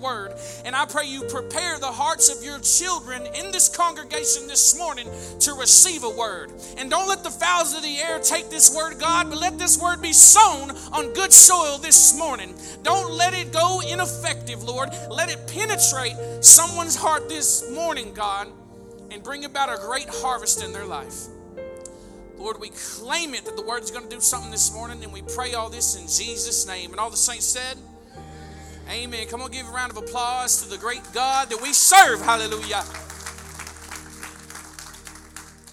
word. And I pray you prepare the hearts of your children in this congregation this morning to receive a word. And don't let the fowls of the air take this word, God, but let this word be sown on good soil this morning. Don't let it go ineffective, Lord. Let it penetrate someone's heart this morning, God, and bring about a great harvest in their life. Lord, we claim it that the word is going to do something this morning, and we pray all this in Jesus' name. And all the saints said, Amen. Come on, give a round of applause to the great God that we serve. Hallelujah.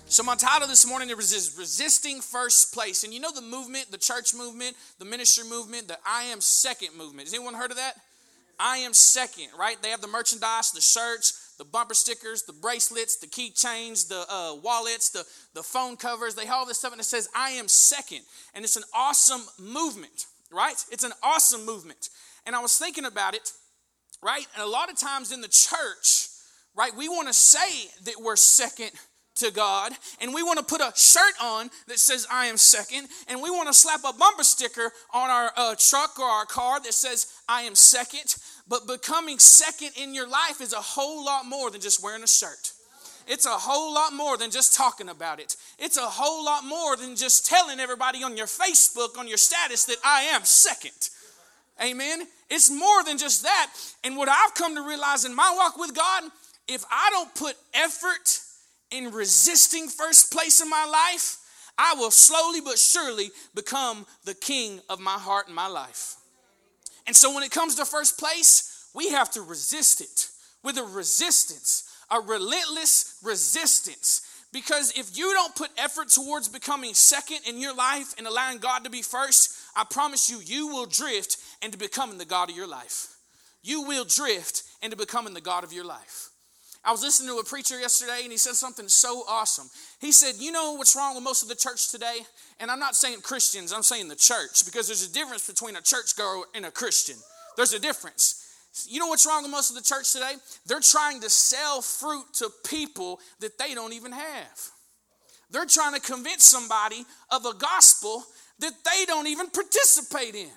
So, my title this morning is Resisting First Place. And you know the movement, the church movement, the ministry movement, the I am second movement. Has anyone heard of that? I am second, right? They have the merchandise, the shirts, the bumper stickers, the bracelets, the keychains, the uh, wallets, the, the phone covers. They have all this stuff and it says, I am second. And it's an awesome movement, right? It's an awesome movement. And I was thinking about it, right? And a lot of times in the church, right, we want to say that we're second to God, and we want to put a shirt on that says I am second, and we want to slap a bumper sticker on our uh, truck or our car that says I am second. But becoming second in your life is a whole lot more than just wearing a shirt. It's a whole lot more than just talking about it. It's a whole lot more than just telling everybody on your Facebook, on your status, that I am second. Amen. It's more than just that. And what I've come to realize in my walk with God, if I don't put effort in resisting first place in my life, I will slowly but surely become the king of my heart and my life. And so when it comes to first place, we have to resist it with a resistance, a relentless resistance. Because if you don't put effort towards becoming second in your life and allowing God to be first, I promise you, you will drift into becoming the God of your life. You will drift into becoming the God of your life. I was listening to a preacher yesterday and he said something so awesome. He said, You know what's wrong with most of the church today? And I'm not saying Christians, I'm saying the church because there's a difference between a churchgoer and a Christian. There's a difference. You know what's wrong with most of the church today? They're trying to sell fruit to people that they don't even have. They're trying to convince somebody of a gospel that they don't even participate in.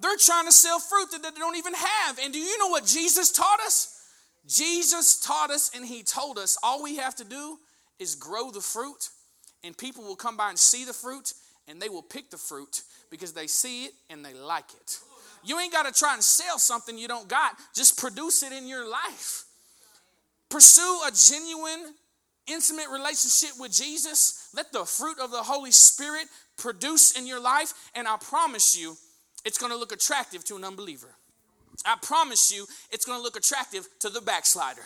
They're trying to sell fruit that they don't even have. And do you know what Jesus taught us? Jesus taught us and he told us all we have to do is grow the fruit, and people will come by and see the fruit and they will pick the fruit because they see it and they like it. You ain't got to try and sell something you don't got, just produce it in your life. Pursue a genuine, intimate relationship with Jesus. Let the fruit of the Holy Spirit produce in your life, and I promise you, it's going to look attractive to an unbeliever. I promise you, it's going to look attractive to the backslider.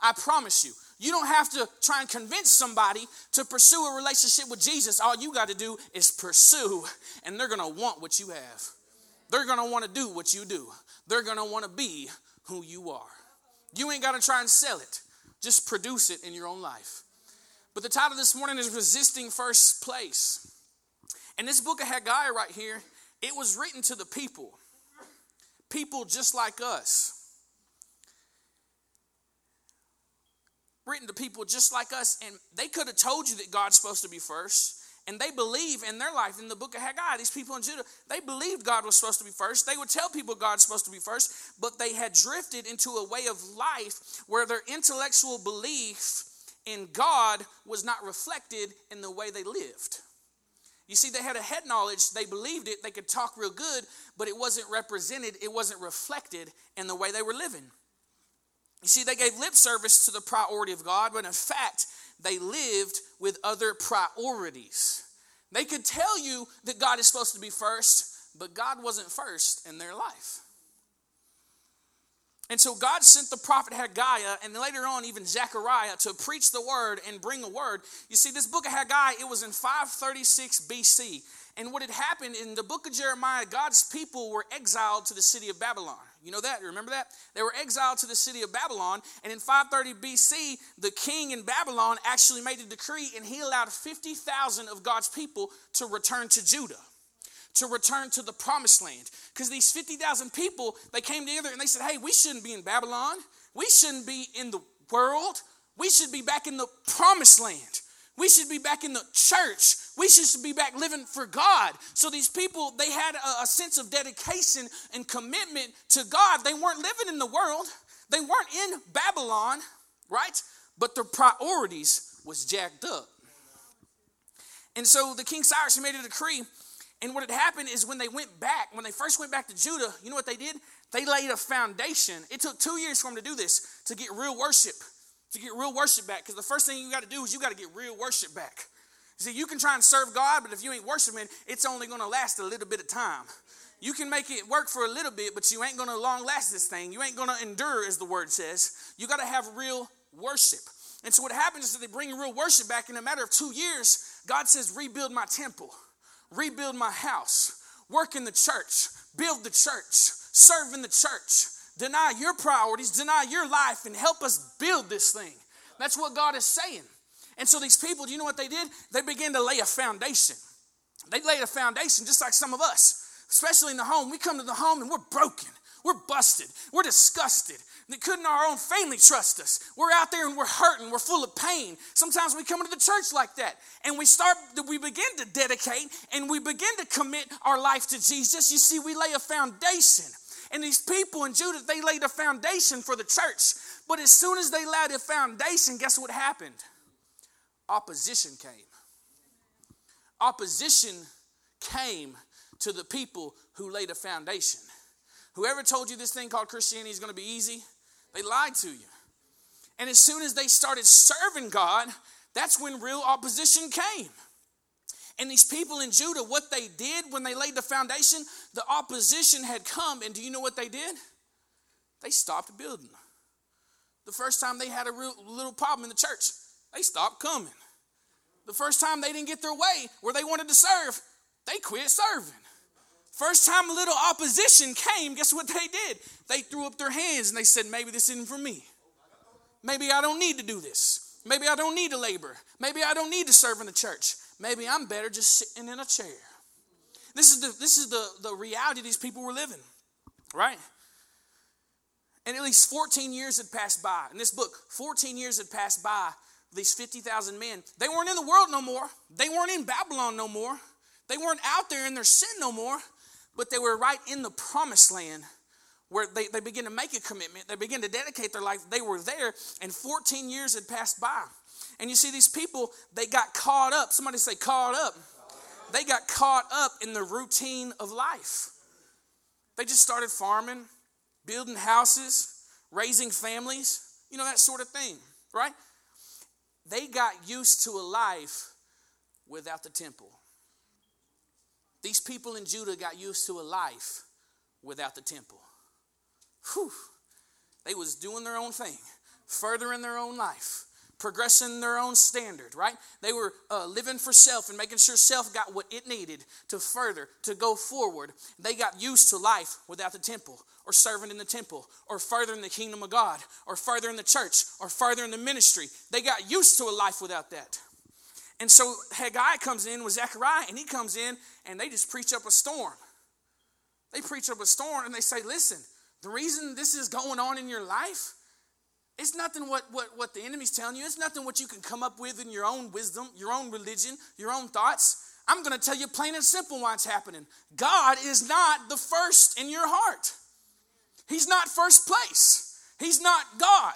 I promise you. You don't have to try and convince somebody to pursue a relationship with Jesus. All you got to do is pursue, and they're going to want what you have. They're going to want to do what you do. They're going to want to be who you are. You ain't got to try and sell it, just produce it in your own life. But the title this morning is Resisting First Place. And this book of Haggai right here, it was written to the people people just like us. Written to people just like us, and they could have told you that God's supposed to be first. And they believe in their life in the book of Haggai. These people in Judah, they believed God was supposed to be first. They would tell people God's supposed to be first, but they had drifted into a way of life where their intellectual belief in God was not reflected in the way they lived. You see, they had a head knowledge, they believed it, they could talk real good, but it wasn't represented, it wasn't reflected in the way they were living. You see, they gave lip service to the priority of God, but in fact, they lived with other priorities. They could tell you that God is supposed to be first, but God wasn't first in their life. And so God sent the prophet Haggai and later on even Zechariah to preach the word and bring a word. You see, this book of Haggai, it was in 536 BC. And what had happened in the book of Jeremiah, God's people were exiled to the city of Babylon. You know that? Remember that? They were exiled to the city of Babylon. And in 530 BC, the king in Babylon actually made a decree and he allowed 50,000 of God's people to return to Judah to return to the promised land. Because these 50,000 people, they came together and they said, hey, we shouldn't be in Babylon. We shouldn't be in the world. We should be back in the promised land. We should be back in the church. We should be back living for God. So these people, they had a, a sense of dedication and commitment to God. They weren't living in the world. They weren't in Babylon, right? But their priorities was jacked up. And so the King Cyrus made a decree. And what had happened is when they went back, when they first went back to Judah, you know what they did? They laid a foundation. It took two years for them to do this, to get real worship, to get real worship back. Because the first thing you got to do is you got to get real worship back. See, you can try and serve God, but if you ain't worshiping, it's only going to last a little bit of time. You can make it work for a little bit, but you ain't going to long last this thing. You ain't going to endure, as the word says. You got to have real worship. And so what happens is that they bring real worship back in a matter of two years. God says, rebuild my temple, rebuild my house, work in the church, build the church, serve in the church, deny your priorities, deny your life, and help us build this thing. That's what God is saying. And so these people, do you know what they did? They began to lay a foundation. They laid a foundation just like some of us, especially in the home. We come to the home and we're broken. We're busted. We're disgusted. Couldn't our own family trust us? We're out there and we're hurting. We're full of pain. Sometimes we come into the church like that and we start, we begin to dedicate and we begin to commit our life to Jesus. You see, we lay a foundation. And these people in Judah, they laid a foundation for the church. But as soon as they laid a foundation, guess what happened? Opposition came. Opposition came to the people who laid a foundation. Whoever told you this thing called Christianity is going to be easy, they lied to you. And as soon as they started serving God, that's when real opposition came. And these people in Judah, what they did when they laid the foundation, the opposition had come. And do you know what they did? They stopped building. The first time they had a real, little problem in the church, they stopped coming. The first time they didn't get their way where they wanted to serve, they quit serving. First time a little opposition came, guess what they did? They threw up their hands and they said, Maybe this isn't for me. Maybe I don't need to do this. Maybe I don't need to labor. Maybe I don't need to serve in the church. Maybe I'm better just sitting in a chair. This is the, this is the, the reality these people were living, right? And at least 14 years had passed by. In this book, 14 years had passed by. These 50,000 men, they weren't in the world no more. They weren't in Babylon no more. They weren't out there in their sin no more but they were right in the promised land where they, they begin to make a commitment. They begin to dedicate their life. They were there, and 14 years had passed by. And you see, these people, they got caught up. Somebody say, caught up. They got caught up in the routine of life. They just started farming, building houses, raising families, you know, that sort of thing, right? They got used to a life without the temple. These people in Judah got used to a life without the temple. Whew. They was doing their own thing, furthering their own life, progressing their own standard, right? They were uh, living for self and making sure self got what it needed to further, to go forward. They got used to life without the temple, or serving in the temple, or furthering the kingdom of God, or furthering the church, or furthering the ministry. They got used to a life without that. And so Haggai comes in with Zechariah, and he comes in and they just preach up a storm. They preach up a storm and they say, listen, the reason this is going on in your life, it's nothing what, what, what the enemy's telling you. It's nothing what you can come up with in your own wisdom, your own religion, your own thoughts. I'm going to tell you plain and simple why it's happening. God is not the first in your heart. He's not first place. He's not God.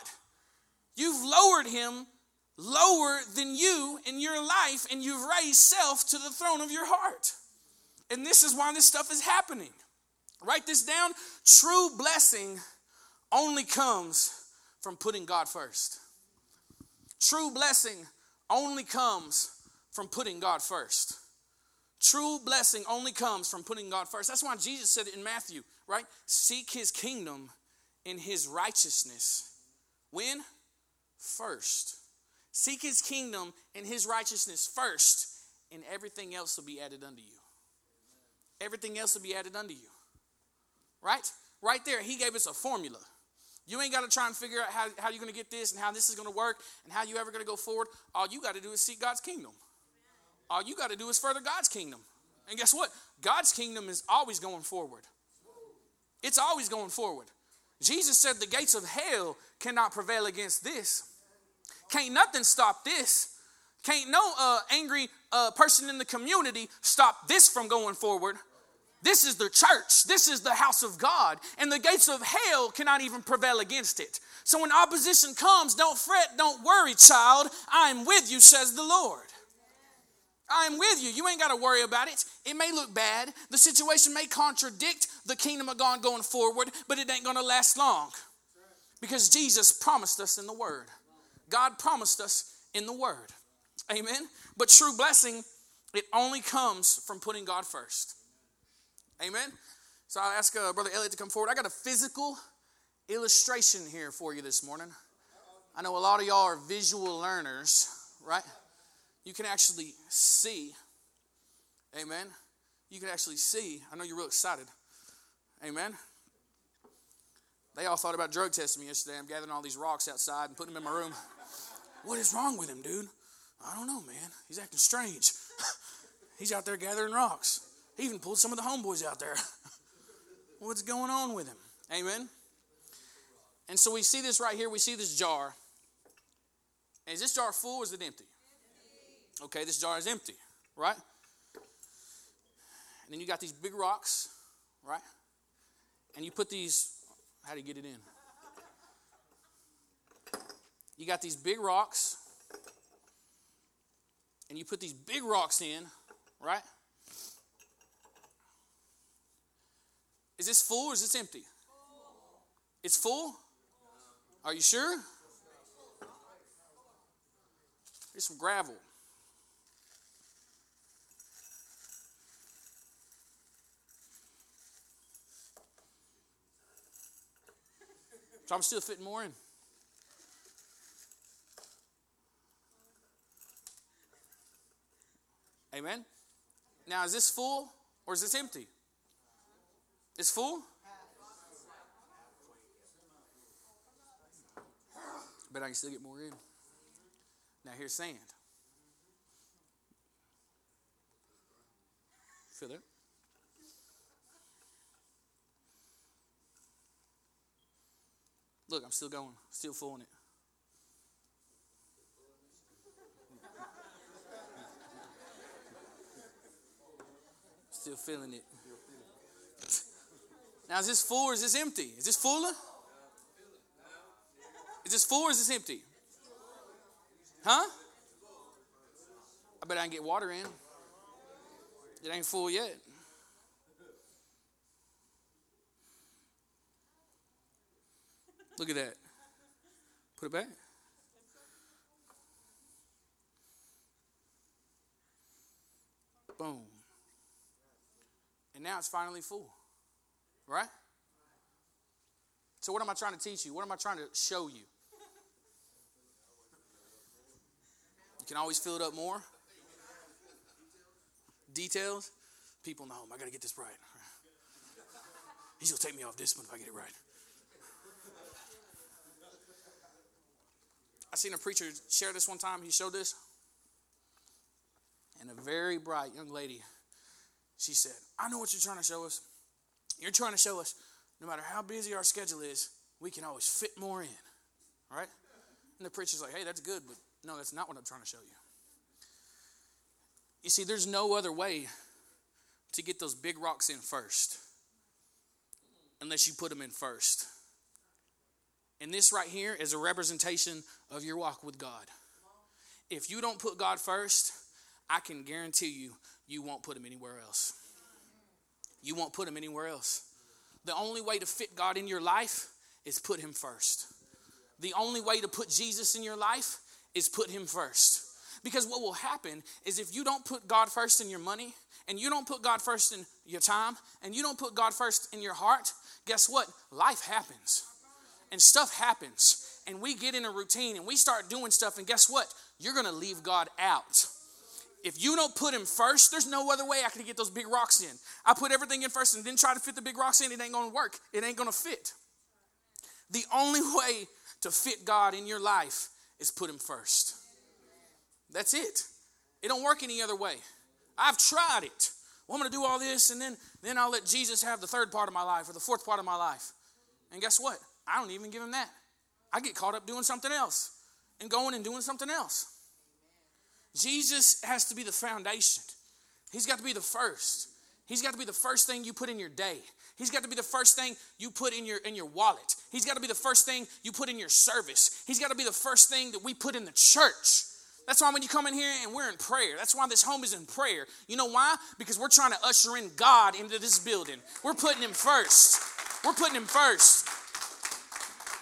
You've lowered him lower than you in your life, and you've raised self to the throne of your heart. And this is why this stuff is happening. Write this down. True blessing only comes from putting God first. True blessing only comes from putting God first. True blessing only comes from putting God first. That's why Jesus said it in Matthew, right? Seek his kingdom in his righteousness. When? First. Seek his kingdom and his righteousness first, and everything else will be added unto you. Everything else will be added unto you. Right? Right there, he gave us a formula. You ain't got to try and figure out how, how you're going to get this and how this is going to work and how you ever going to go forward. All you got to do is seek God's kingdom. All you got to do is further God's kingdom. And guess what? God's kingdom is always going forward. It's always going forward. Jesus said the gates of hell cannot prevail against this. Can't nothing stop this. Can't no uh, angry uh, person in the community stop this from going forward. This is the church. This is the house of God. And the gates of hell cannot even prevail against it. So when opposition comes, don't fret, don't worry, child. I am with you, says the Lord. I am with you. You ain't got to worry about it. It may look bad. The situation may contradict the kingdom of God going forward, but it ain't going to last long. Because Jesus promised us in the Word. God promised us in the Word. Amen. But true blessing, it only comes from putting God first. Amen. So I'll ask uh, Brother Elliot to come forward. I got a physical illustration here for you this morning. I know a lot of y'all are visual learners, right? You can actually see. Amen. You can actually see. I know you're real excited. Amen. They all thought about drug testing me yesterday. I'm gathering all these rocks outside and putting them in my room. What is wrong with him, dude? I don't know, man. He's acting strange. He's out there gathering rocks. He even pulled some of the homeboys out there. What's going on with him? Amen. And so we see this right here. We see this jar. Is this jar full or is it empty? Okay, this jar is empty, right? And then you got these big rocks, right? And you put these, how do you get it in? You got these big rocks, and you put these big rocks in, right? Is this full or is this empty? It's full? Are you sure? There's some gravel. So I'm still fitting more in. Amen. Now, is this full or is this empty? It's full? But I can still get more in. Now, here's sand. Feel it? Look, I'm still going, still fooling it. Still feeling it. Now, is this full or is this empty? Is this fuller? Is this full or is this empty? Huh? I bet I can get water in. It ain't full yet. Look at that. Put it back. Boom. And now it's finally full. Right? So, what am I trying to teach you? What am I trying to show you? You can always fill it up more. Details. People in the home, I got to get this right. He's going to take me off this one if I get it right. I seen a preacher share this one time. He showed this. And a very bright young lady, she said, I know what you're trying to show us. You're trying to show us no matter how busy our schedule is, we can always fit more in. Right? And the preacher's like, hey, that's good, but no, that's not what I'm trying to show you. You see, there's no other way to get those big rocks in first unless you put them in first. And this right here is a representation of your walk with God. If you don't put God first, I can guarantee you, you won't put him anywhere else. You won't put him anywhere else. The only way to fit God in your life is put him first. The only way to put Jesus in your life is put him first. Because what will happen is if you don't put God first in your money, and you don't put God first in your time, and you don't put God first in your heart, guess what? Life happens and stuff happens and we get in a routine and we start doing stuff and guess what you're to leave god out if you don't put him first there's no other way i can get those big rocks in. I put everything in first and then try to fit the big rocks in it ain't to work. It ain't to fit. The only way to fit god in your life is put him first. That's it. It don't work any other way. I've tried it. Well, i'm to do all this and then then i'll let jesus have the third part of my life or the fourth part of my life. And guess what? I don't even give him that. I get caught up doing something else and going and doing something else. Jesus has to be the foundation. He's got to be the first. He's got to be the first thing you put in your day. He's got to be the first thing you put in your in your wallet. He's got to be the first thing you put in your service. He's got to be the first thing that we put in the church. That's why when you come in here and we're in prayer, that's why this home is in prayer. You know why? Because we're trying to usher in God into this building. We're putting him first. We're putting him first.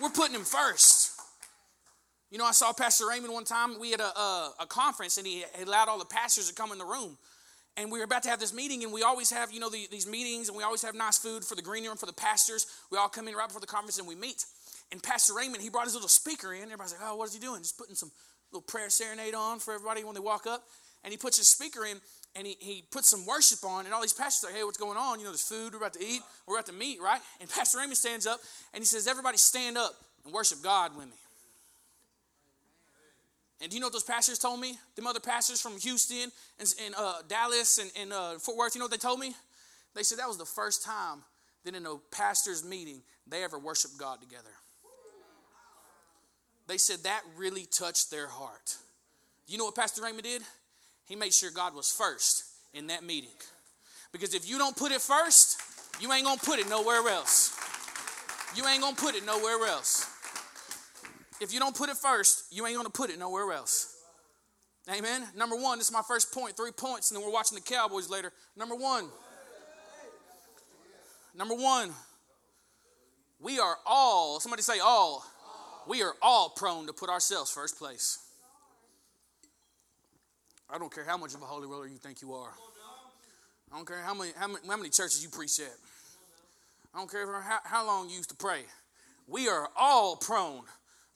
We're putting him first. You know, I saw Pastor Raymond one time. We had a, a, a conference, and he allowed all the pastors to come in the room. And we were about to have this meeting, and we always have, you know, the, these meetings, and we always have nice food for the green room for the pastors. We all come in right before the conference, and we meet. And Pastor Raymond, he brought his little speaker in. Everybody's like, "Oh, what is he doing? Just putting some little prayer serenade on for everybody when they walk up." And he puts his speaker in, and he, he puts some worship on, and all these pastors are like, hey, what's going on? You know, there's food, we're about to eat, we're about to meet, right? And Pastor Raymond stands up, and he says, everybody stand up and worship God with me. And do you know what those pastors told me? Them other pastors from Houston and, and uh, Dallas and, and uh, Fort Worth, you know what they told me? They said that was the first time that in a pastor's meeting they ever worshiped God together. They said that really touched their heart. You know what Pastor Raymond did? He made sure God was first in that meeting. Because if you don't put it first, you ain't gonna put it nowhere else. You ain't gonna put it nowhere else. If you don't put it first, you ain't going to put it nowhere else. Amen. Number one, this is my first point, three points, and then we're watching the Cowboys later. Number one. Number one. We are all, somebody say all. We are all prone to put ourselves first place. I don't care how much of a holy roller you think you are. I don't care how many, how many, how many churches you preach at. I don't care how, how long you used to pray. We are all prone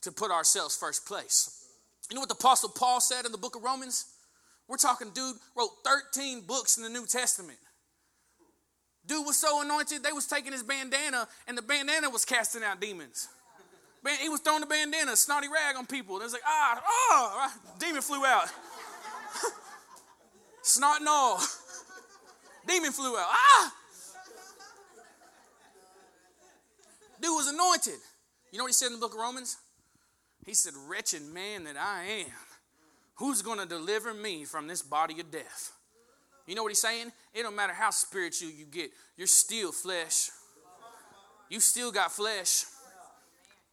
to put ourselves first place. You know what the Apostle Paul said in the book of Romans? We're talking, dude wrote 13 books in the New Testament. Dude was so anointed, they was taking his bandana, and the bandana was casting out demons. Man, He was throwing the bandana, snotty rag on people. They was like, ah, oh, demon flew out. Snot and all. Demon flew out. Ah! Dude was anointed. You know what he said in the book of Romans? He said, Wretched man that I am, who's going to deliver me from this body of death? You know what he's saying? It don't matter how spiritual you get, you're still flesh. You still got flesh.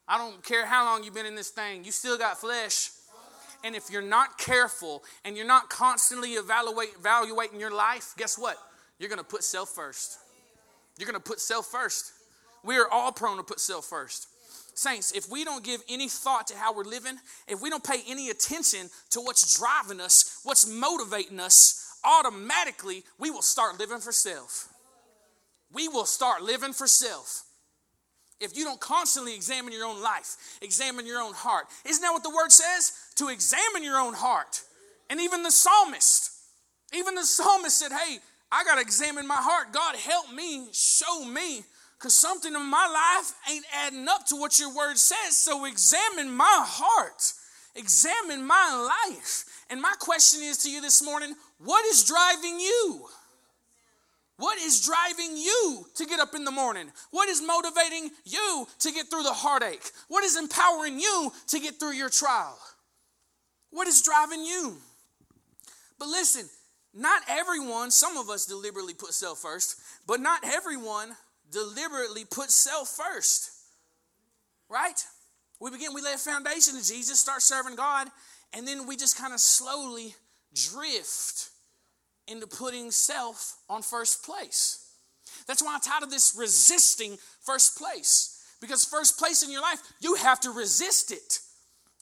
I don't care how long you've been in this thing, you still got flesh. And if you're not careful and you're not constantly evaluate, evaluating your life, guess what? You're going to put self first. You're going to put self first. We are all prone to put self first. Saints, if we don't give any thought to how we're living, if we don't pay any attention to what's driving us, what's motivating us, automatically we will start living for self. We will start living for self. If you don't constantly examine your own life, examine your own heart. Isn't that what the word says? To examine your own heart. And even the psalmist, even the psalmist said, Hey, I got to examine my heart. God, help me, show me because something in my life ain't adding up to what your word says. So examine my heart, examine my life. And my question is to you this morning what is driving you? What is driving you to get up in the morning? What is motivating you to get through the heartache? What is empowering you to get through your trial? What is driving you? But listen, not everyone, some of us deliberately put self first, but not everyone deliberately put self first. Right? We begin, we lay a foundation to Jesus, start serving God, and then we just kind of slowly drift into putting self on first place. That's why I titled this Resisting First Place. Because first place in your life, you have to resist it.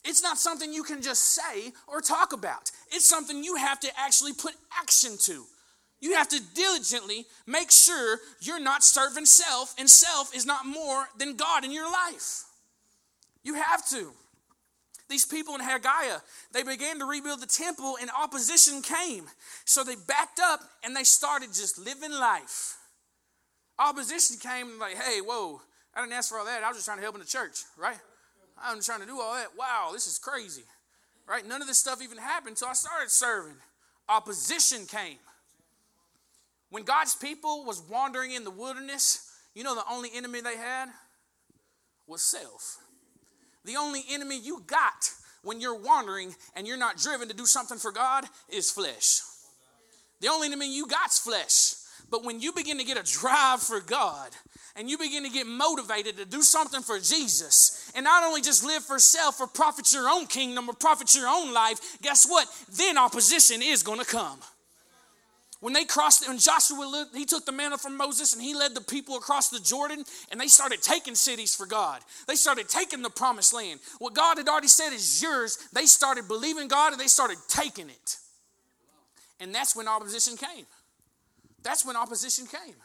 It's not something you can just say or talk about. It's something you have to actually put action to. You have to diligently make sure you're not serving self, and self is not more than God in your life. You have to. These people in Haggai, they began to rebuild the temple, and opposition came. So they backed up and they started just living life. Opposition came like, hey, whoa, I didn't ask for all that. I was just trying to help in the church, right? I'm trying to do all that. Wow, this is crazy, right? None of this stuff even happened, so I started serving. Opposition came. When God's people was wandering in the wilderness, you know the only enemy they had was self. The only enemy you got when you're wandering and you're not driven to do something for God is flesh. The only enemy you got's flesh. But when you begin to get a drive for God, and you begin to get motivated to do something for Jesus and not only just live for self or profit your own kingdom or profit your own life, guess what? Then opposition is going to come. When they crossed, when Joshua, he took the manna from Moses and he led the people across the Jordan and they started taking cities for God. They started taking the promised land. What God had already said is yours. They started believing God and they started taking it. And that's when opposition came. That's when opposition came.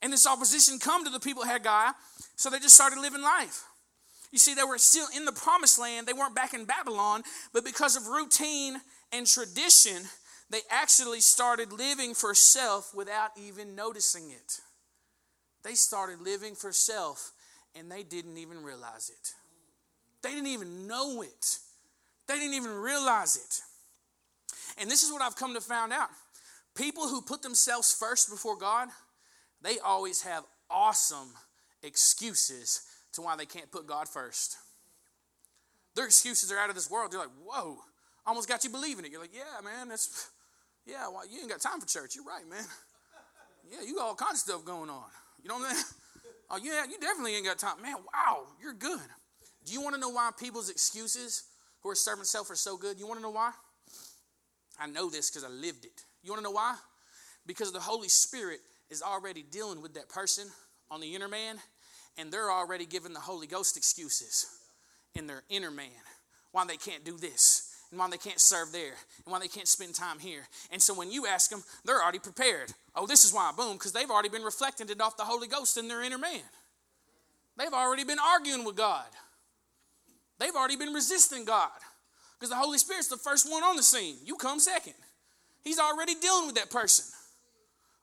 And this opposition come to the people of Haggai, so they just started living life. You see, they were still in the promised land. They weren't back in Babylon, but because of routine and tradition, they actually started living for self without even noticing it. They started living for self and they didn't even realize it. They didn't even know it. They didn't even realize it. And this is what I've come to find out. People who put themselves first before God, they always have awesome excuses to why they can't put God first. Their excuses are out of this world. They're like, whoa, almost got you believing it. You're like, yeah, man, that's yeah, well, you ain't got time for church. You're right, man. Yeah, you got all kinds of stuff going on. You know what I mean? Oh, yeah, you definitely ain't got time. Man, wow, you're good. Do you want to know why people's excuses who are serving self are so good? You want to know why? I know this because I lived it. You want to know why? Because the Holy Spirit is already dealing with that person on the inner man, and they're already giving the Holy Ghost excuses in their inner man why they can't do this and why they can't serve there and why they can't spend time here. And so when you ask them, they're already prepared. Oh, this is why, boom, because they've already been reflecting it off the Holy Ghost in their inner man. They've already been arguing with God. They've already been resisting God because the Holy Spirit's the first one on the scene. You come second. He's already dealing with that person.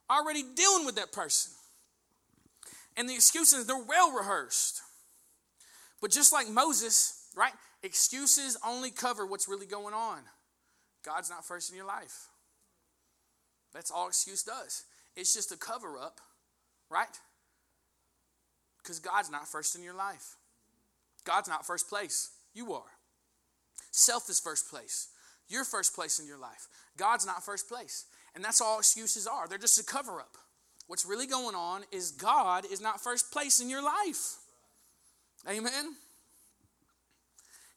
Already dealing with that person. And the excuses, they're well rehearsed. But just like Moses, right? Excuses only cover what's really going on. God's not first in your life. That's all excuse does. It's just a cover up, right? Because God's not first in your life. God's not first place. You are. Self is first place. You're first place in your life. God's not first place. And that's all excuses are. They're just a cover up. What's really going on is God is not first place in your life. Amen.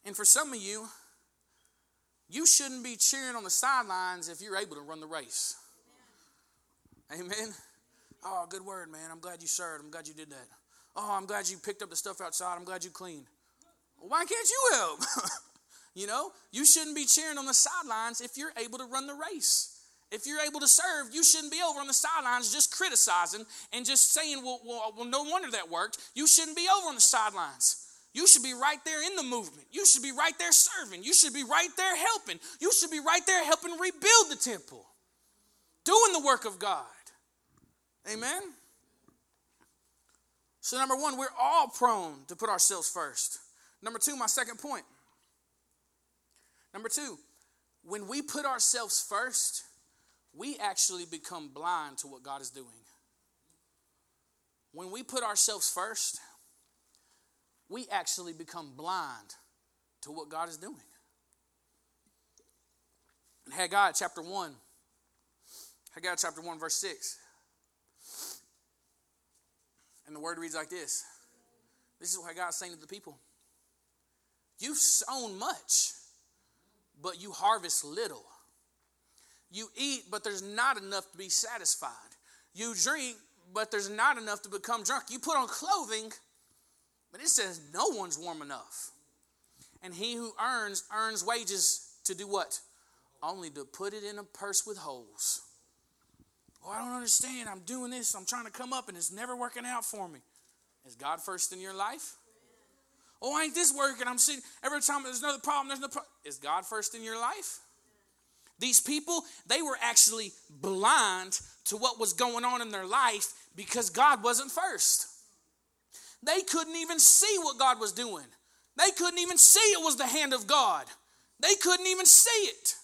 And for some of you, you shouldn't be cheering on the sidelines if you're able to run the race. Amen. Oh, good word, man. I'm glad you served. I'm glad you did that. Oh, I'm glad you picked up the stuff outside. I'm glad you cleaned. Well, why can't you help? you know, you shouldn't be cheering on the sidelines if you're able to run the race. If you're able to serve, you shouldn't be over on the sidelines just criticizing and just saying, well, well, well no wonder that worked. You shouldn't be over on the sidelines. You should be right there in the movement. You should be right there serving. You should be right there helping. You should be right there helping rebuild the temple, doing the work of God. Amen? So, number one, we're all prone to put ourselves first. Number two, my second point. Number two, when we put ourselves first, we actually become blind to what God is doing. When we put ourselves first, we actually become blind to what God is doing. In Haggai chapter 1, Haggai chapter 1, verse 6. And the word reads like this This is what Haggai is saying to the people. You've sown much, but you harvest little. You eat, but there's not enough to be satisfied. You drink, but there's not enough to become drunk. You put on clothing, but it says no one's warm enough. And he who earns, earns wages to do what? Only to put it in a purse with holes. Oh, I don't understand. I'm doing this. I'm trying to come up and it's never working out for me. Is God first in your life? Oh, ain't this working? I'm seeing every time there's another problem, there's no problem. Is God first in your life? These people, they were actually blind to what was going on in their life because God wasn't first. They couldn't even see what God was doing. They couldn't even see it was the hand of God. They couldn't even see it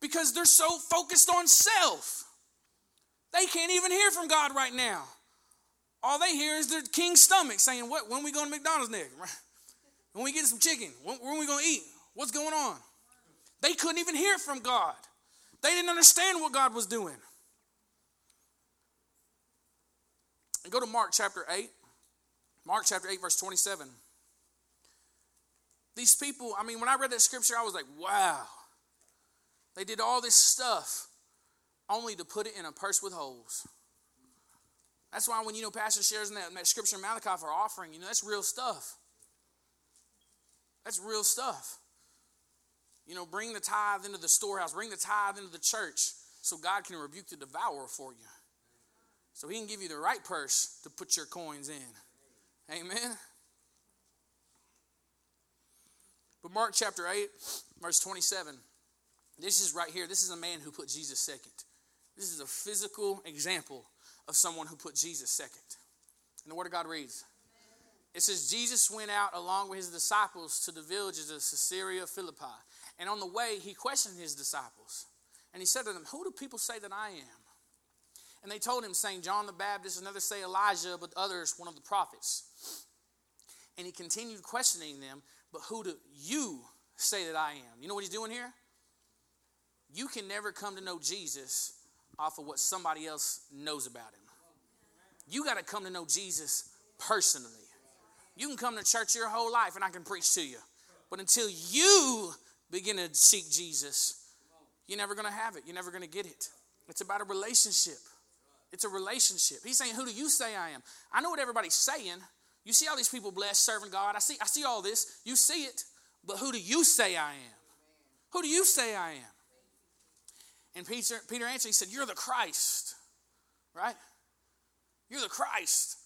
because they're so focused on self. They can't even hear from God right now. All they hear is their king's stomach saying, "What? When we going to McDonald's next? When we get some chicken? When, when we going to eat? What's going on? They couldn't even hear from God. They didn't understand what God was doing. And go to Mark chapter 8. Mark chapter 8, verse 27. These people, I mean, when I read that scripture, I was like, wow. They did all this stuff only to put it in a purse with holes. That's why when you know Pastor shares in that, in that scripture in Malachi for offering, you know, that's real stuff. That's real stuff. You know, bring the tithe into the storehouse, bring the tithe into the church so God can rebuke the devourer for you. So he can give you the right purse to put your coins in. Amen. But Mark chapter 8, verse 27, this is right here. This is a man who put Jesus second. This is a physical example of someone who put Jesus second. And the Word of God reads It says, Jesus went out along with his disciples to the villages of Caesarea Philippi. And on the way, he questioned his disciples. And he said to them, Who do people say that I am? And they told him, saying, John the Baptist, another say Elijah, but others, one of the prophets. And he continued questioning them, But who do you say that I am? You know what he's doing here? You can never come to know Jesus off of what somebody else knows about him. You got to come to know Jesus personally. You can come to church your whole life and I can preach to you. But until you begin to seek Jesus, you're never going to have it. You're never going to get it. It's about a relationship. It's a relationship. He's saying, Who do you say I am? I know what everybody's saying. You see all these people blessed, serving God. I see, I see all this. You see it. But who do you say I am? Who do you say I am? And Peter, Peter answered, he said, You're the Christ, right? You're the Christ.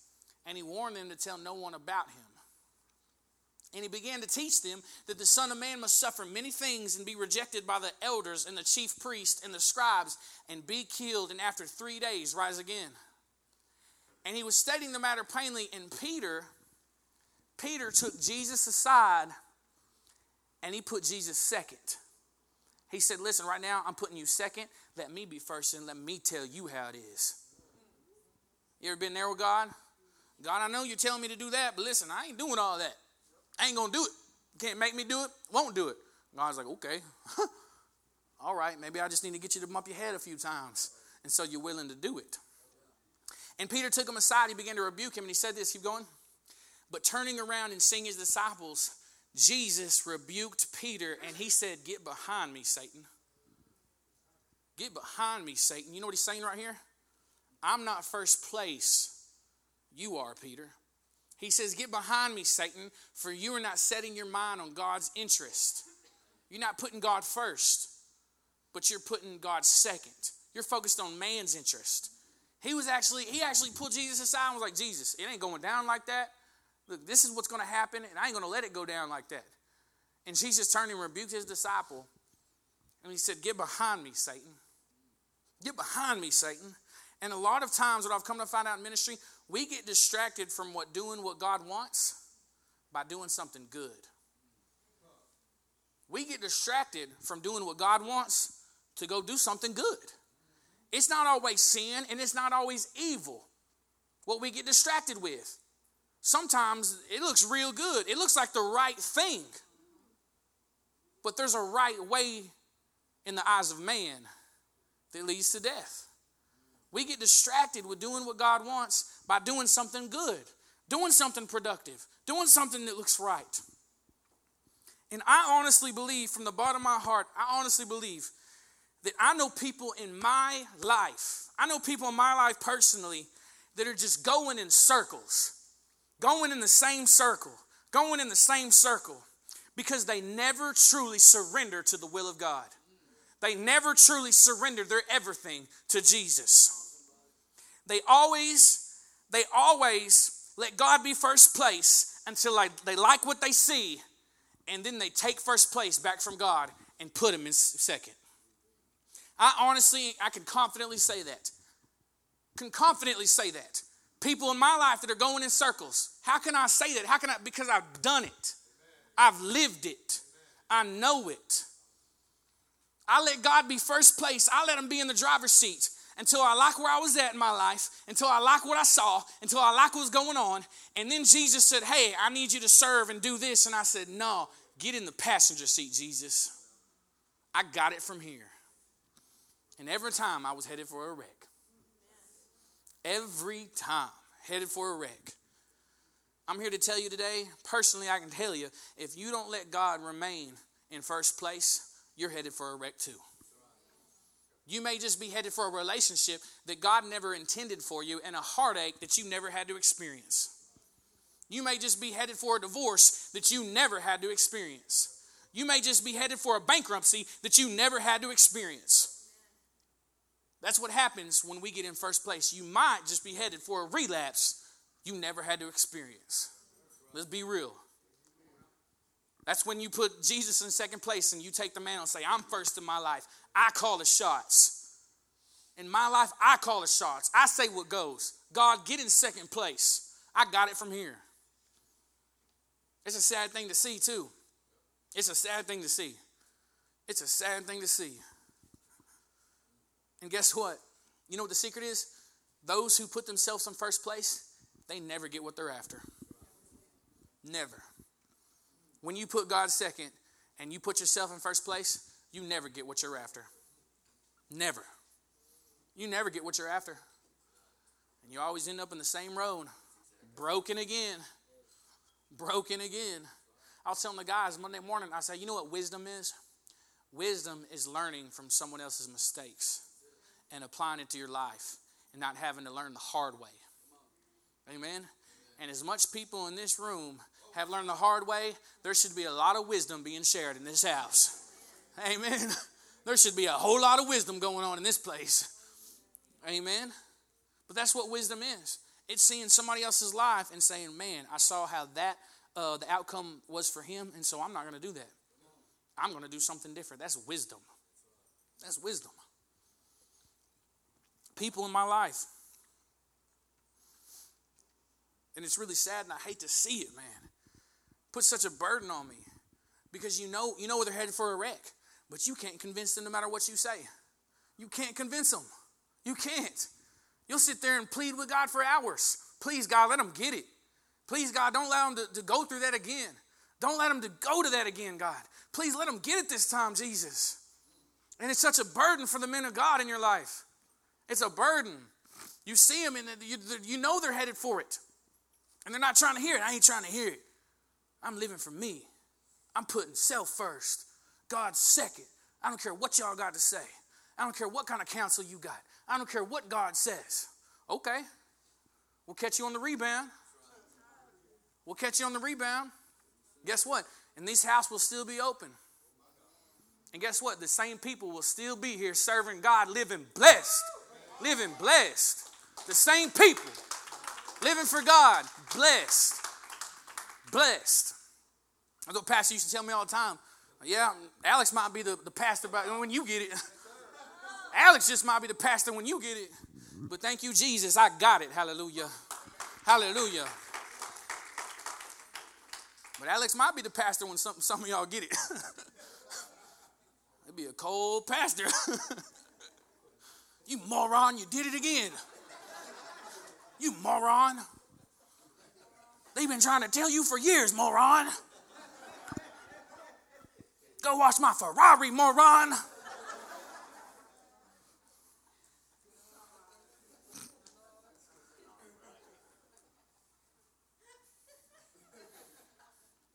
And he warned them to tell no one about him. And he began to teach them that the Son of Man must suffer many things and be rejected by the elders and the chief priests and the scribes and be killed and after three days rise again. And he was stating the matter plainly, and Peter, Peter took Jesus aside and he put Jesus second. He said, Listen, right now I'm putting you second. Let me be first and let me tell you how it is. You ever been there with God? God, I know you're telling me to do that, but listen, I ain't doing all that. I ain't gonna do it. Can't make me do it, won't do it. God's like, okay. all right, maybe I just need to get you to bump your head a few times. And so you're willing to do it. And Peter took him aside, he began to rebuke him, and he said this, keep going. But turning around and seeing his disciples, Jesus rebuked Peter and he said, Get behind me, Satan. Get behind me, Satan. You know what he's saying right here? I'm not first place. You are, Peter. He says, Get behind me, Satan, for you are not setting your mind on God's interest. You're not putting God first, but you're putting God second. You're focused on man's interest. He was actually, he actually pulled Jesus aside and was like, Jesus, it ain't going down like that. Look, this is what's going to happen, and I ain't going to let it go down like that. And Jesus turned and rebuked his disciple, and he said, Get behind me, Satan. Get behind me, Satan. And a lot of times, what I've come to find out in ministry, we get distracted from what doing what God wants by doing something good. We get distracted from doing what God wants to go do something good. It's not always sin and it's not always evil what we get distracted with. Sometimes it looks real good, it looks like the right thing. But there's a right way in the eyes of man that leads to death. We get distracted with doing what God wants by doing something good, doing something productive, doing something that looks right. And I honestly believe, from the bottom of my heart, I honestly believe that I know people in my life, I know people in my life personally that are just going in circles going in the same circle, going in the same circle because they never truly surrender to the will of God. They never truly surrender their everything to Jesus. They always, they always let God be first place until they like what they see, and then they take first place back from God and put him in second. I honestly, I can confidently say that. Can confidently say that people in my life that are going in circles. How can I say that? How can I? Because I've done it, I've lived it, I know it. I let God be first place, I let Him be in the driver's seat until I like where I was at in my life, until I like what I saw, until I like what was going on. And then Jesus said, Hey, I need you to serve and do this. And I said, No, get in the passenger seat, Jesus. I got it from here. And every time I was headed for a wreck. Every time headed for a wreck. I'm here to tell you today, personally, I can tell you, if you don't let God remain in first place, you're headed for a wreck too. You may just be headed for a relationship that God never intended for you and a heartache that you never had to experience. You may just be headed for a divorce that you never had to experience. You may just be headed for a bankruptcy that you never had to experience. That's what happens when we get in first place. You might just be headed for a relapse you never had to experience. Let's be real. That's when you put Jesus in second place and you take the mantle and say, I'm first in my life. I call the shots. In my life, I call the shots. I say what goes. God, get in second place. I got it from here. It's a sad thing to see, too. It's a sad thing to see. It's a sad thing to see. And guess what? You know what the secret is? Those who put themselves in first place, they never get what they're after. Never. When you put God second and you put yourself in first place, you never get what you're after. Never. You never get what you're after. And you always end up in the same road, broken again. Broken again. I was telling the guys Monday morning, I said, you know what wisdom is? Wisdom is learning from someone else's mistakes and applying it to your life and not having to learn the hard way. Amen? And as much people in this room have learned the hard way, there should be a lot of wisdom being shared in this house. Amen. There should be a whole lot of wisdom going on in this place. Amen. But that's what wisdom is. It's seeing somebody else's life and saying, "Man, I saw how that uh, the outcome was for him, and so I'm not going to do that. I'm going to do something different." That's wisdom. That's wisdom. People in my life, and it's really sad, and I hate to see it, man put such a burden on me because you know you know they're headed for a wreck, but you can't convince them no matter what you say. You can't convince them. You can't. You'll sit there and plead with God for hours. Please, God, let them get it. Please, God, don't allow them to, to go through that again. Don't let them to go to that again, God. Please let them get it this time, Jesus. And it's such a burden for the men of God in your life. It's a burden. You see them and you, you know they're headed for it. And they're not trying to hear it. I ain't trying to hear it. I'm living for me. I'm putting self first, God second. I don't care what y'all got to say. I don't care what kind of counsel you got. I don't care what God says. Okay, we'll catch you on the rebound. We'll catch you on the rebound. Guess what? And this house will still be open. And guess what? The same people will still be here serving God, living blessed. Living blessed. The same people living for God, blessed blessed. That's what Pastor used to tell me all the time. Yeah, Alex might be the, the pastor but when you get it. Alex just might be the pastor when you get it. But thank you, Jesus. I got it. Hallelujah. Hallelujah. But Alex might be the pastor when some, some of y'all get it. It'd be a cold pastor. you moron, you did it again. You moron. They've been trying to tell you for years, moron. Go watch my Ferrari, moron.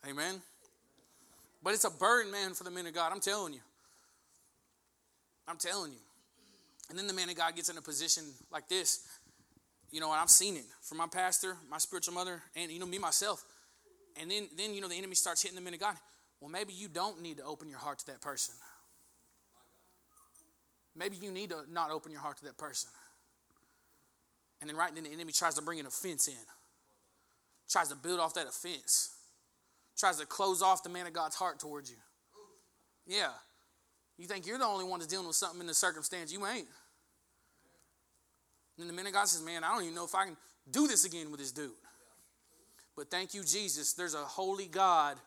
Amen. But it's a burden, man, for the men of God. I'm telling you. I'm telling you. And then the man of God gets in a position like this you know, and I've seen it from my pastor, my spiritual mother, and you know me myself. And then, then you know, the enemy starts hitting the man of God. Well, maybe you don't need to open your heart to that person. Maybe you need to not open your heart to that person. And then right then the enemy tries to bring an offense in, tries to build off that offense, tries to close off the man of God's heart towards you. Yeah. You think you're the only one that's dealing with something in the circumstance. You ain't. And the of God says, Man, I don't even know if I can do this again with this dude. But thank you, Jesus. There's a holy God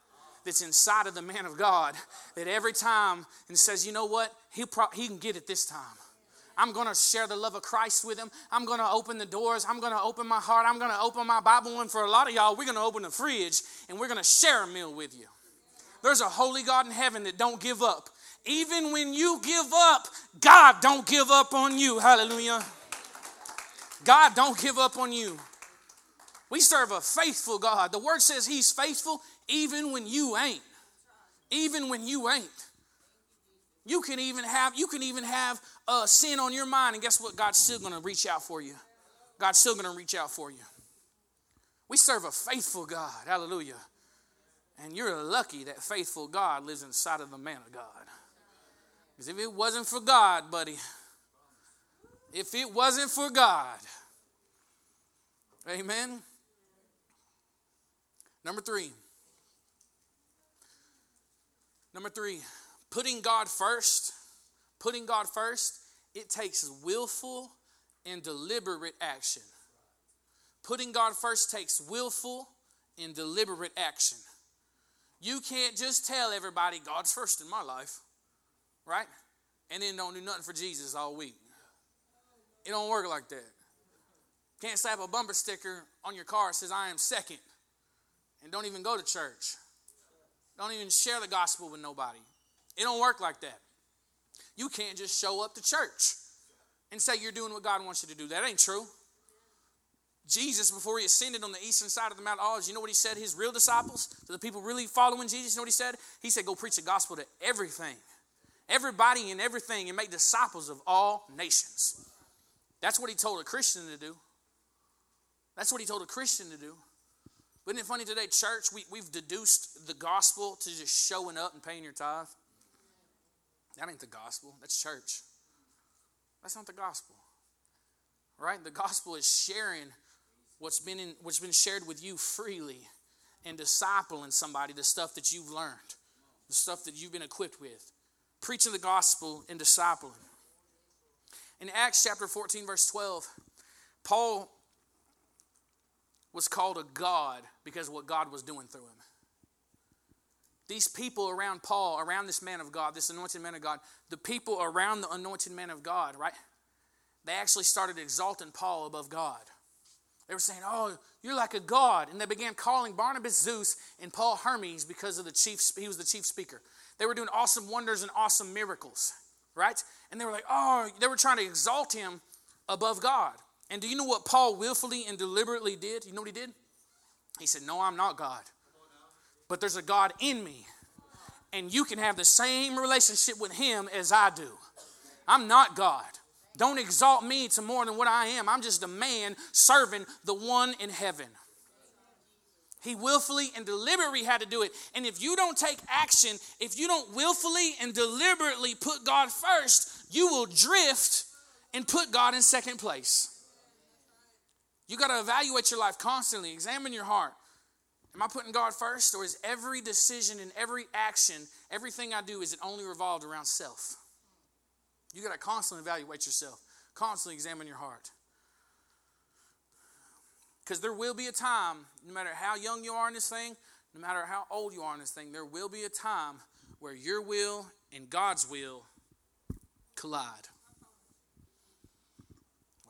that's inside of the man of God that every time and says, You know what? He, pro- he can get it this time. I'm going to share the love of Christ with him. I'm going to open the doors. I'm going to open my heart. I'm going to open my Bible. And for a lot of y'all, we're going to open the fridge and we're going to share a meal with you. There's a holy God in heaven that don't give up. Even when you give up, God don't give up on you. Hallelujah. God don't give up on you. We serve a faithful God. The word says he's faithful even when you ain't. Even when you ain't. You can even have you can even have a sin on your mind and guess what? God's still going to reach out for you. God's still going to reach out for you. We serve a faithful God. Hallelujah. And you're lucky that faithful God lives inside of the man of God. Because if it wasn't for God, buddy, if it wasn't for God, amen. Number three. Number three, putting God first, putting God first, it takes willful and deliberate action. Putting God first takes willful and deliberate action. You can't just tell everybody God's first in my life, right? And then don't do nothing for Jesus all week. It don't work like that. Can't slap a bumper sticker on your car that says I am second and don't even go to church. Don't even share the gospel with nobody. It don't work like that. You can't just show up to church and say you're doing what God wants you to do. That ain't true. Jesus, before he ascended on the eastern side of the Mount of Olives, you know what he said? His real disciples, to the people really following Jesus, you know what he said? He said, Go preach the gospel to everything, everybody and everything, and make disciples of all nations. That's what he told a Christian to do. That's what he told a Christian to do. Isn't it funny today, church, we, we've deduced the gospel to just showing up and paying your tithe? That ain't the gospel. That's church. That's not the gospel. Right? The gospel is sharing what's been in, what's been shared with you freely and discipling somebody the stuff that you've learned, the stuff that you've been equipped with. Preaching the gospel and discipling. In Acts chapter 14, verse 12, Paul was called a God because of what God was doing through him. These people around Paul, around this man of God, this anointed man of God, the people around the anointed man of God, right? They actually started exalting Paul above God. They were saying, Oh, you're like a God. And they began calling Barnabas Zeus and Paul Hermes because of the chief, he was the chief speaker. They were doing awesome wonders and awesome miracles, right? And they were like, Oh, they were trying to exalt him above God. And do you know what Paul willfully and deliberately did? You know what he did? He said, No, I'm not God. But there's a God in me. And you can have the same relationship with him as I do. I'm not God. Don't exalt me to more than what I am. I'm just a man serving the one in heaven. He willfully and deliberately had to do it. And if you don't take action, if you don't willfully and deliberately put God first, you will drift and put God in second place. You got to evaluate your life constantly, examine your heart. Am I putting God first, or is every decision and every action, everything I do, is it only revolved around self? You got to constantly evaluate yourself, constantly examine your heart. Because there will be a time, no matter how young you are in this thing, no matter how old you are in this thing, there will be a time where your will and God's will collide.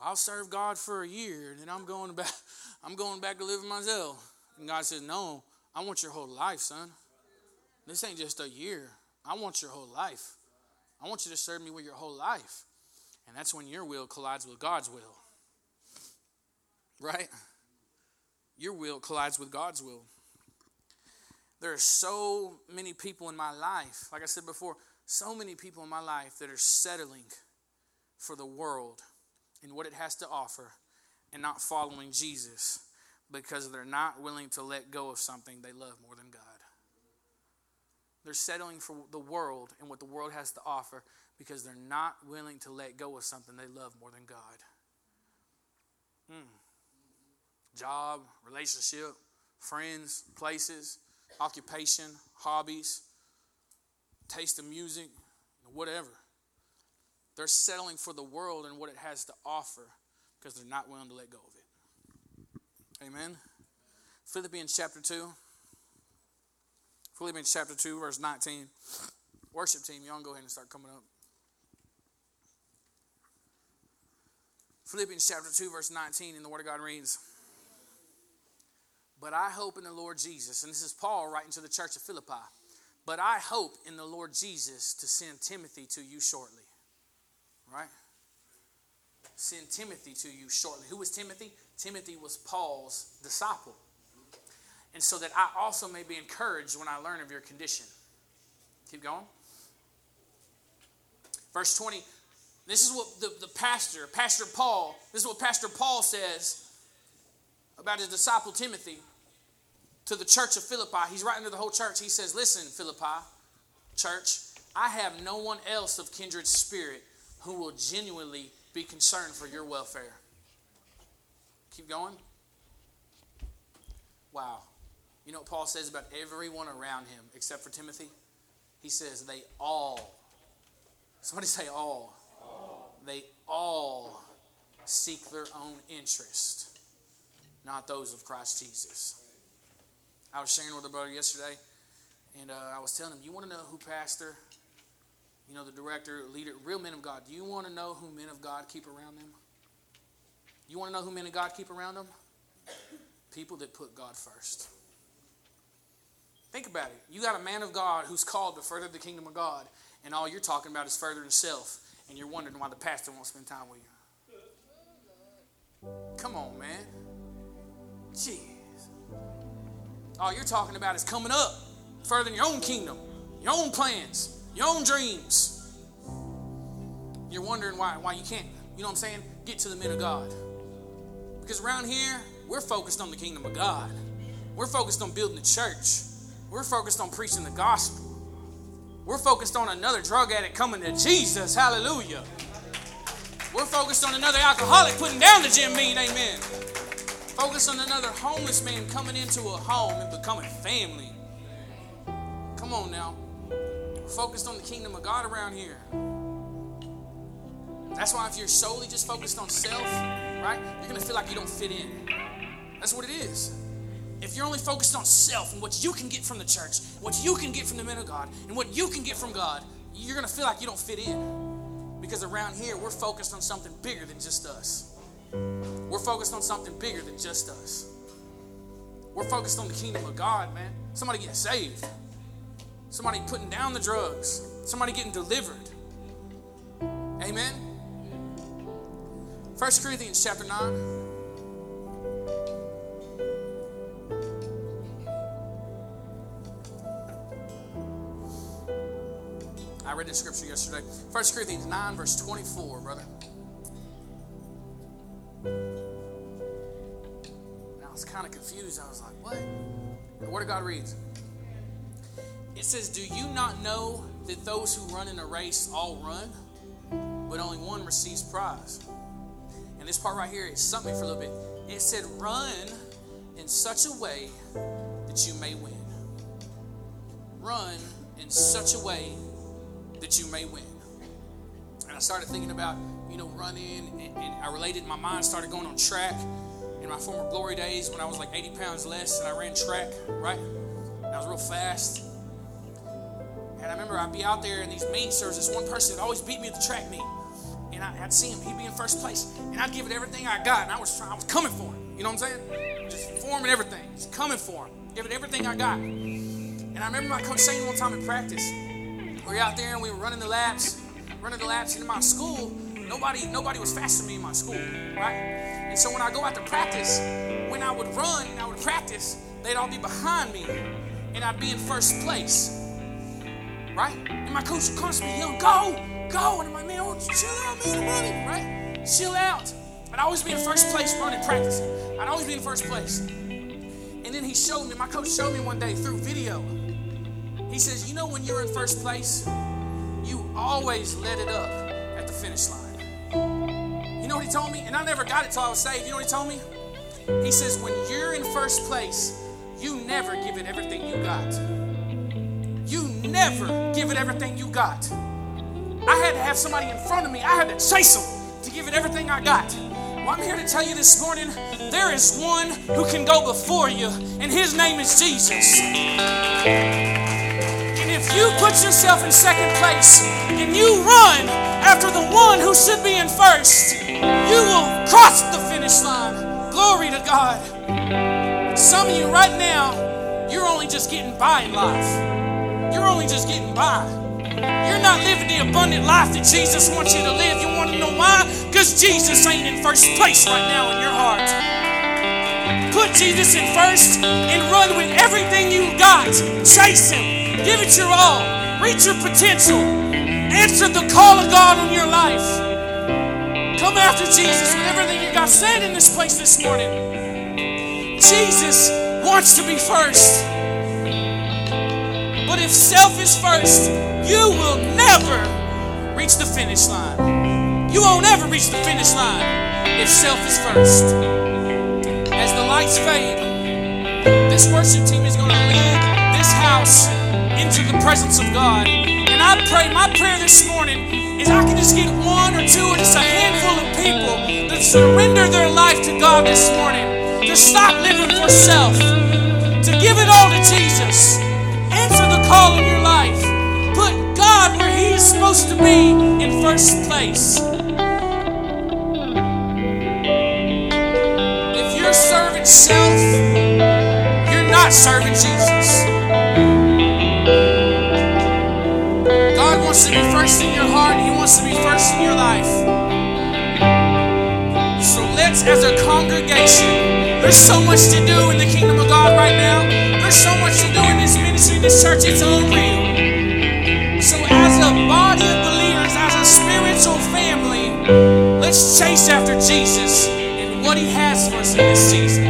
I'll serve God for a year, and then I'm going back. I'm going back to live with myself. And God says, "No, I want your whole life, son. This ain't just a year. I want your whole life." I want you to serve me with your whole life. And that's when your will collides with God's will. Right? Your will collides with God's will. There are so many people in my life, like I said before, so many people in my life that are settling for the world and what it has to offer and not following Jesus because they're not willing to let go of something they love more than God. They're settling for the world and what the world has to offer because they're not willing to let go of something they love more than God. Hmm. Job, relationship, friends, places, occupation, hobbies, taste of music, whatever. They're settling for the world and what it has to offer because they're not willing to let go of it. Amen. Philippians chapter 2. Philippians chapter 2, verse 19. Worship team, y'all go ahead and start coming up. Philippians chapter 2, verse 19, in the Word of God reads, But I hope in the Lord Jesus, and this is Paul writing to the church of Philippi. But I hope in the Lord Jesus to send Timothy to you shortly. Right? Send Timothy to you shortly. Who was Timothy? Timothy was Paul's disciple. And so that I also may be encouraged when I learn of your condition. Keep going. Verse 20. This is what the, the pastor, Pastor Paul, this is what Pastor Paul says about his disciple Timothy to the church of Philippi. He's writing to the whole church. He says, Listen, Philippi, church, I have no one else of kindred spirit who will genuinely be concerned for your welfare. Keep going. Wow. You know what Paul says about everyone around him except for Timothy? He says, They all, somebody say all, all. they all seek their own interest, not those of Christ Jesus. I was sharing with a brother yesterday, and uh, I was telling him, "You want to know who pastor, you know, the director, leader, real men of God? Do you want to know who men of God keep around them? You want to know who men of God keep around them? People that put God first. Think about it. You got a man of God who's called to further the kingdom of God, and all you're talking about is furthering self, and you're wondering why the pastor won't spend time with you. Come on, man. Gee. All you're talking about is coming up, furthering your own kingdom, your own plans, your own dreams. You're wondering why, why you can't, you know what I'm saying, get to the men of God. Because around here, we're focused on the kingdom of God. We're focused on building the church. We're focused on preaching the gospel. We're focused on another drug addict coming to Jesus. Hallelujah. We're focused on another alcoholic putting down the Jim Beam. Amen. Focus on another homeless man coming into a home and becoming family. Come on now. We're focused on the kingdom of God around here. That's why if you're solely just focused on self, right, you're going to feel like you don't fit in. That's what it is. If you're only focused on self and what you can get from the church, what you can get from the men of God, and what you can get from God, you're going to feel like you don't fit in. Because around here, we're focused on something bigger than just us. We're focused on something bigger than just us. We're focused on the kingdom of God, man. Somebody getting saved. Somebody putting down the drugs. Somebody getting delivered. Amen. 1 Corinthians chapter 9. I read the scripture yesterday. 1 Corinthians 9, verse 24, brother. Was kind of confused. I was like, what? The Word of God reads It says, Do you not know that those who run in a race all run, but only one receives prize? And this part right here is something for a little bit. It said, Run in such a way that you may win. Run in such a way that you may win. And I started thinking about, you know, running, and, and I related, my mind started going on track in my former glory days when I was like 80 pounds less and I ran track, right? And I was real fast. And I remember I'd be out there in these meets. There was this one person that always beat me at the track meet. And I, would see him, he'd be in first place. And I'd give it everything I got. And I was, I was coming for him. You know what I'm saying? Just forming everything. Just coming for him. giving everything I got. And I remember my coach saying one time in practice, we were out there and we were running the laps, running the laps. And in my school, nobody, nobody was faster than me in my school, right? And so when I go out to practice, when I would run and I would practice, they'd all be behind me and I'd be in first place. Right? And my coach would constantly yell, go, go. And I'm like, man, oh, chill out, man, I'm running, right? Chill out. I'd always be in first place running, practicing. I'd always be in first place. And then he showed me, my coach showed me one day through video. He says, you know, when you're in first place, you always let it up at the finish line. You know what he told me? And I never got it till I was saved. You know what he told me? He says, when you're in first place, you never give it everything you got. You never give it everything you got. I had to have somebody in front of me, I had to chase them to give it everything I got. Well, I'm here to tell you this morning there is one who can go before you, and his name is Jesus. And if you put yourself in second place and you run after the one who should be in first, you will cross the finish line. Glory to God. Some of you right now, you're only just getting by in life. You're only just getting by. You're not living the abundant life that Jesus wants you to live. You want to know why? Because Jesus ain't in first place right now in your heart. Put Jesus in first and run with everything you got. Chase Him. Give it your all. Reach your potential. Answer the call of God on your life. Come after Jesus with everything you got. Stand in this place this morning. Jesus wants to be first. But if self is first, you will never reach the finish line. You won't ever reach the finish line if self is first. As the lights fade, this worship team is going to lead this house into the presence of God. And I pray, my prayer this morning is I can just get one or two or just a handful of people that surrender their life to God this morning, to stop living for self, to give it all to Jesus. Answer the call of your life. Put God where He is supposed to be in first place. If you're serving self, you're not serving Jesus. In your life. So let's, as a congregation, there's so much to do in the kingdom of God right now. There's so much to do in this ministry, this church. It's unreal. So, as a body of believers, as a spiritual family, let's chase after Jesus and what He has for us in this season.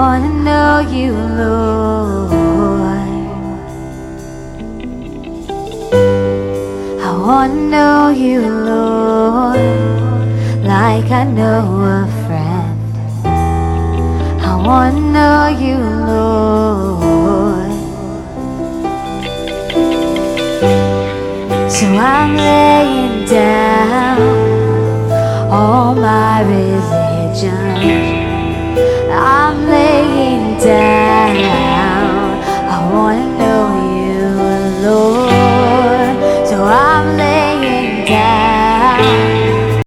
want to know you, Lord. I want to know you, Lord, like I know a friend. I want to know you, Lord. So I'm laying down all my laying down.